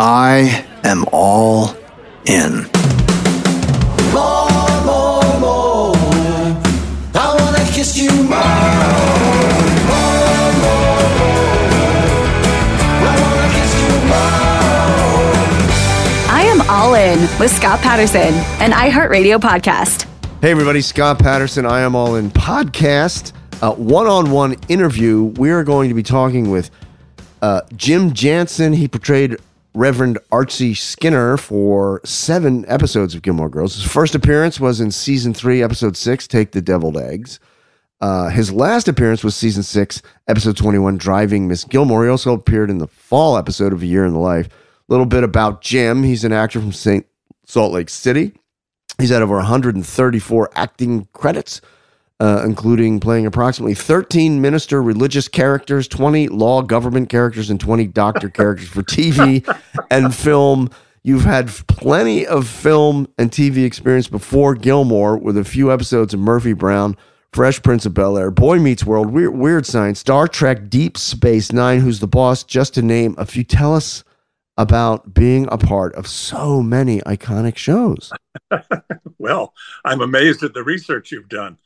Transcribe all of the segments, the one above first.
I am all in. More, more, more. I wanna kiss you more. More, more, more. I wanna kiss you more. I am all in with Scott Patterson, an iHeartRadio podcast. Hey, everybody, Scott Patterson, I am all in podcast. One on one interview. We are going to be talking with uh, Jim Jansen. He portrayed Reverend Archie Skinner for seven episodes of Gilmore Girls. His first appearance was in season three, episode six, Take the Deviled Eggs. Uh, his last appearance was season six, episode 21, Driving Miss Gilmore. He also appeared in the fall episode of A Year in the Life. A little bit about Jim. He's an actor from St. Salt Lake City. He's had over 134 acting credits, uh, including playing approximately 13 minister religious characters, 20 law government characters, and 20 doctor characters for TV and film. You've had plenty of film and TV experience before Gilmore with a few episodes of Murphy Brown, Fresh Prince of Bel Air, Boy Meets World, Weird, Weird Science, Star Trek, Deep Space Nine, Who's the Boss, just to name a few. Tell us about being a part of so many iconic shows. Well, I'm amazed at the research you've done.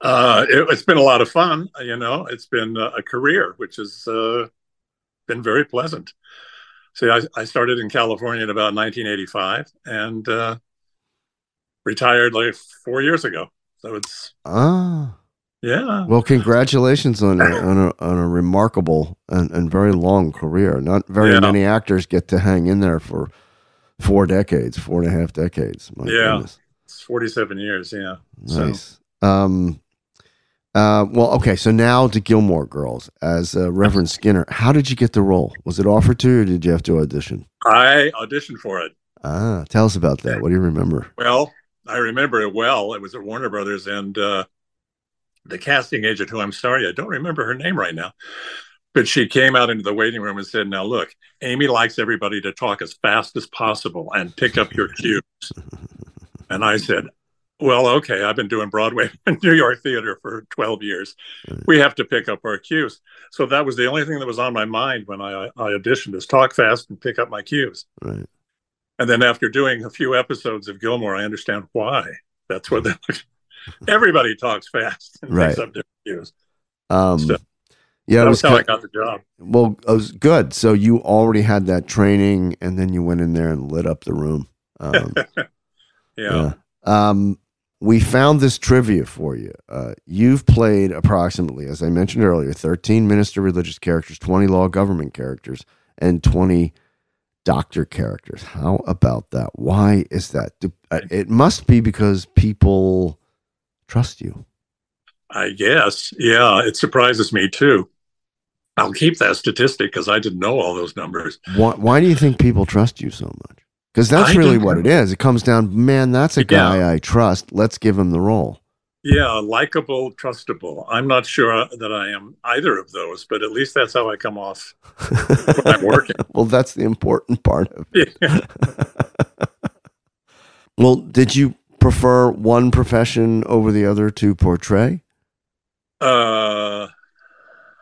Uh, it, has been a lot of fun. You know, it's been uh, a career, which has uh, been very pleasant. See, I, I, started in California in about 1985 and uh, retired like four years ago. So it's Ah. yeah. Well, congratulations on a, on a, on a remarkable and, and very long career. Not very Yeah. many actors get to hang in there for four decades, four and a half decades. My Yeah. goodness. It's 47 years. Yeah. So Nice. Um, uh, well, okay. So now to Gilmore Girls as uh, Reverend Skinner. How did you get the role? Was it offered to you or did you have to audition? I auditioned for it. Ah, tell us about that. What do you remember? Well, I remember it well. It was at Warner Brothers, and uh, the casting agent, who I'm sorry, I don't remember her name right now, but she came out into the waiting room and said, "Now look, Amy likes everybody to talk as fast as possible and pick up your cues." and I said, "Well, okay. I've been doing Broadway and New York theater for 12 years. We have to pick up our cues." So that was the only thing that was on my mind when I, I auditioned: is talk fast and pick up my cues. Right. And then after doing a few episodes of Gilmore, I understand why. That's what they everybody talks fast and Right. picks up different cues. Um, So, yeah, That was was how I got the job. well, it was good. So you already had that training, and then you went in there and lit up the room. Um, Yeah. Yeah. Um, we found this trivia for you. Uh, you've played approximately, as I mentioned earlier, 13 minister religious characters, 20 law government characters, and 20 doctor characters. How about that? Why is that? Uh, it must be because people trust you. I guess. Yeah, it surprises me too. I'll keep that statistic because I didn't know all those numbers. Why, why do you think people trust you so much? Because that's I really what it is. It comes down, man, that's a Yeah. guy I trust. Let's give him the role. Yeah, likable, trustable. I'm not sure that I am either of those, but at least that's how I come off when I'm working. well, that's the important part of Yeah. Well, did you prefer one profession over the other to portray? Uh,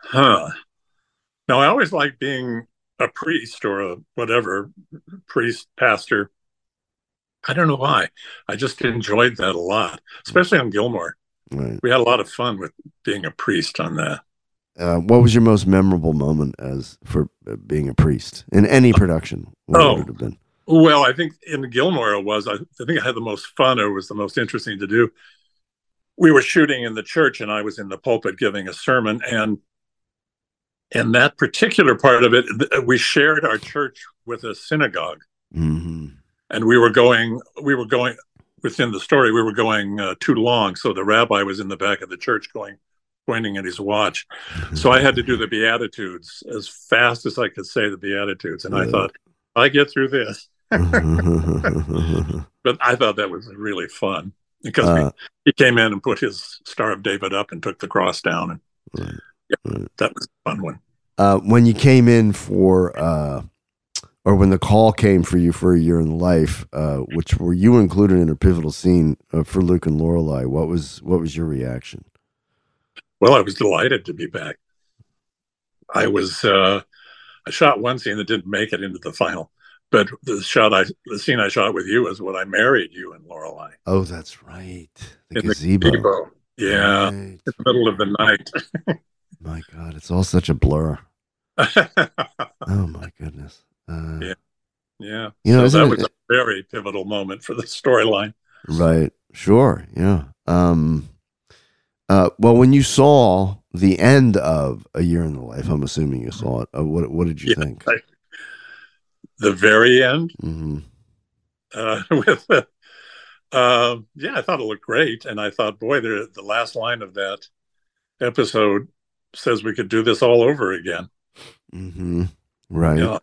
huh. Now, I always like being a priest or a whatever priest, pastor. I don't know why. I just enjoyed that a lot, especially on Gilmore. Right. We had a lot of fun with being a priest on that. Uh, what was your most memorable moment as for uh, being a priest in any production? What Oh. would it have been? Well, I think in Gilmore it was. I, I think I had the most fun, or was the most interesting to do. We were shooting in the church, and I was in the pulpit giving a sermon, and in that particular part of it, we shared our church with a synagogue, hmm and we were going. We were going within the story. We were going uh, too long, so the rabbi was in the back of the church going, pointing at his watch. So I had to do the Beatitudes as fast as I could say the Beatitudes, and I thought, I get through this. Mm-hmm. but I thought that was really fun because Uh, we, he came in and put his Star of David up and took the cross down, and Right, that was a fun one. uh, when you came in for, uh, or when the call came for you for a year in life, uh, which were you included in a pivotal scene uh, for Luke and Lorelai? What was what was your reaction? Well, I was delighted to be back. I was uh, I shot one scene that didn't make it into the final, but the shot I the scene I shot with you is when I married you and Lorelai Oh, that's right, the in the gazebo. gazebo. Yeah, Right. in the middle of the night. My God, it's all such a blur. Oh my goodness. Uh, Yeah. yeah, You know, so that it- was a very pivotal moment for the storyline. Right. Sure. Yeah. Um. Uh. Well, when you saw the end of A Year in the Life, I'm assuming you saw it. Uh, what What did you Yeah, think? I- The very end, hmm uh, with um, yeah, I thought it looked great, and I thought, boy, the the last line of that episode says we could do this all over again. hmm Right. You know,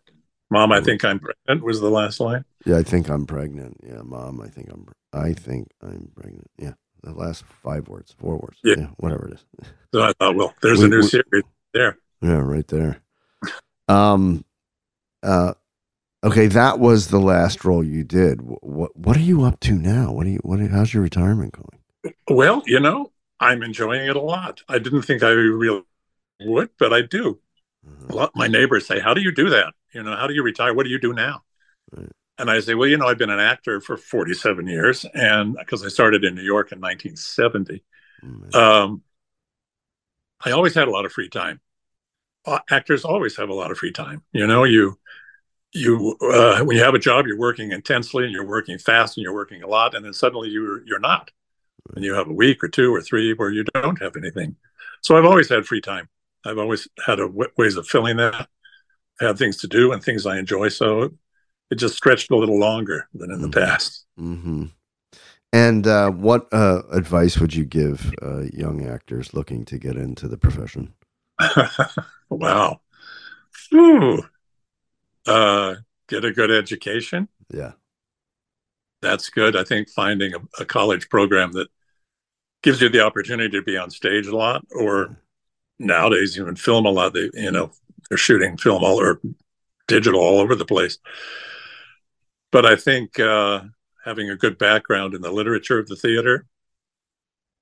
Mom, I think I'm pregnant was the last line. Yeah, I think I'm pregnant. Yeah, Mom. I think I'm. I think I'm pregnant. Yeah. The last five words, four words. Yeah. Yeah. whatever it is. So I thought, well, there's We- a new we- series there. Yeah. Right there. Um. Uh. Okay, that was the last role you did. What What are you up to now? What are you? What? Are, how's your retirement going? Well, you know, I'm enjoying it a lot. I didn't think I really would, but I do. Uh-huh. a lot my neighbors say how do you do that? You know how do you retire? What do you do now? Right. and i say well you know i've been an actor for 47 years and because i started in new york in 1970 Mm, um, i always had a lot of free time. Uh, actors always have a lot of free time. You know you you uh, when you have a job you're working intensely and you're working fast and you're working a lot and then suddenly you're you're not. And you have a week or two or three where you don't have anything. So i've always had free time i've always had a w- ways of filling that I had things to do and things i enjoy so it just stretched a little longer than in the Mhm. past hmm And uh, what uh, advice would you give uh, young actors looking to get into the profession? wow Phew. Uh, get a good education Yeah. that's good. I think finding a, a college program that gives you the opportunity to be on stage a lot, or nowadays even film a lot. They, you know, they're shooting film all or digital all over the place. But I think uh, having a good background in the literature of the theater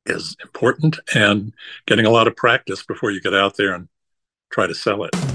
is important, and getting a lot of practice before you get out there and try to sell it.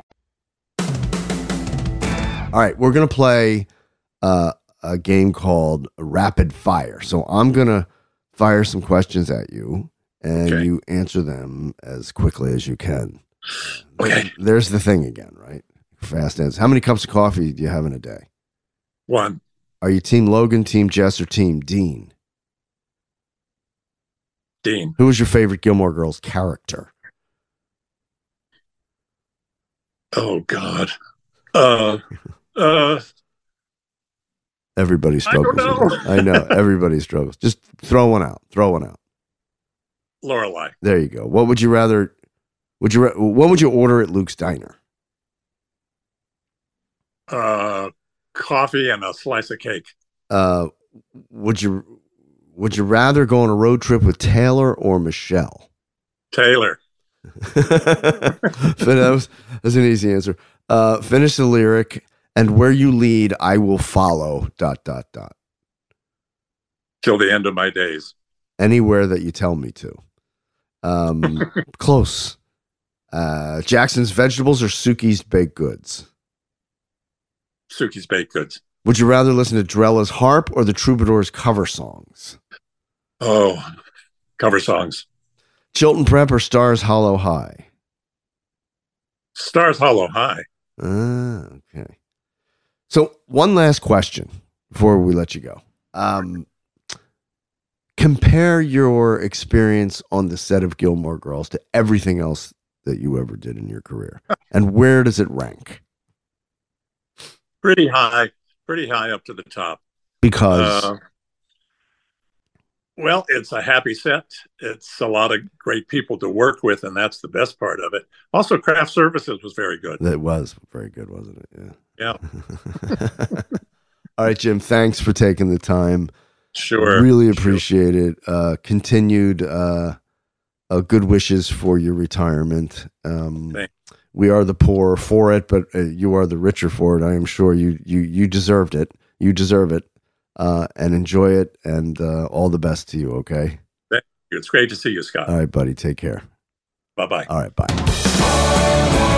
All right, we're gonna play uh, a game called Rapid Fire. So I'm gonna fire some questions at you, and Okay. you answer them as quickly as you can. Okay. There's the thing again, right? Fast answers. How many cups of coffee do you have in a day? One. Are you Team Logan, Team Jess, or Team Dean? Dean. Who is your favorite Gilmore Girls character? Oh God. Uh uh Everybody I struggles. with know. I know. Everybody struggles. Just throw one out. Throw one out. Lorelai. There you go. What would you rather? Would you? What would you order at Luke's Diner? Uh coffee and a slice of cake. Uh, would you? Would you rather go on a road trip with Taylor or Michelle? Taylor. that was that's an easy answer. Uh, finish the lyric and where you lead, I will follow. Dot dot dot. Till the end of my days. Anywhere that you tell me to. Um, close. Uh, Jackson's vegetables or Sookie's baked goods. Sookie's baked goods. Would you rather listen to Drella's harp or the Troubadours cover songs? Oh, cover songs. Chilton Prep or Stars Hollow High? Stars Hollow High. Ah, okay. So one last question before we let you go. Um, compare your experience on the set of Gilmore Girls to everything else that you ever did in your career, and where does it rank? Pretty high. Pretty high up to the top. Because Uh, well, it's a happy set. It's a lot of great people to work with, and that's the best part of it. Also, craft services was very good. It was very good, wasn't it? Yeah. Yeah, All right, Jim. Thanks for taking the time. sure. Really Sure. appreciate it. Uh, continued uh, uh, good wishes for your retirement. Um, we are the poorer for it, but uh, you are the richer for it. I am sure you you you deserved it. You deserve it, uh, and enjoy it. And uh, all the best to you. Okay. Thank you. It's great to see you, Scott. All right, buddy. Take care. bye bye. All right. Bye.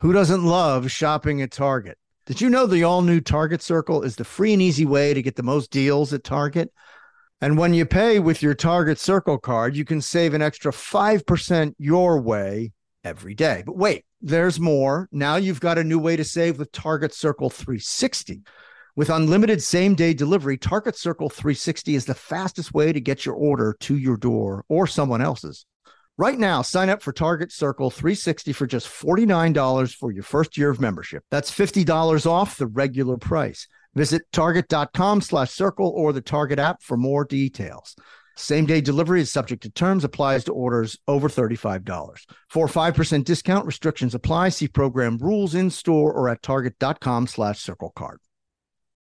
Who doesn't love shopping at Target? Did you know the all new Target Circle is the free and easy way to get the most deals at Target? And when you pay with your Target Circle card, you can save an extra 5% your way every day. But wait, there's more. Now you've got a new way to save with Target Circle 360. With unlimited same day delivery, Target Circle 360 is the fastest way to get your order to your door or someone else's. Right now, sign up for Target Circle 360 for just $49 for your first year of membership. That's $50 off the regular price. Visit target.com slash circle or the Target app for more details. Same day delivery is subject to terms, applies to orders over $35. For 5% discount, restrictions apply. See program rules in store or at target.com slash circle card.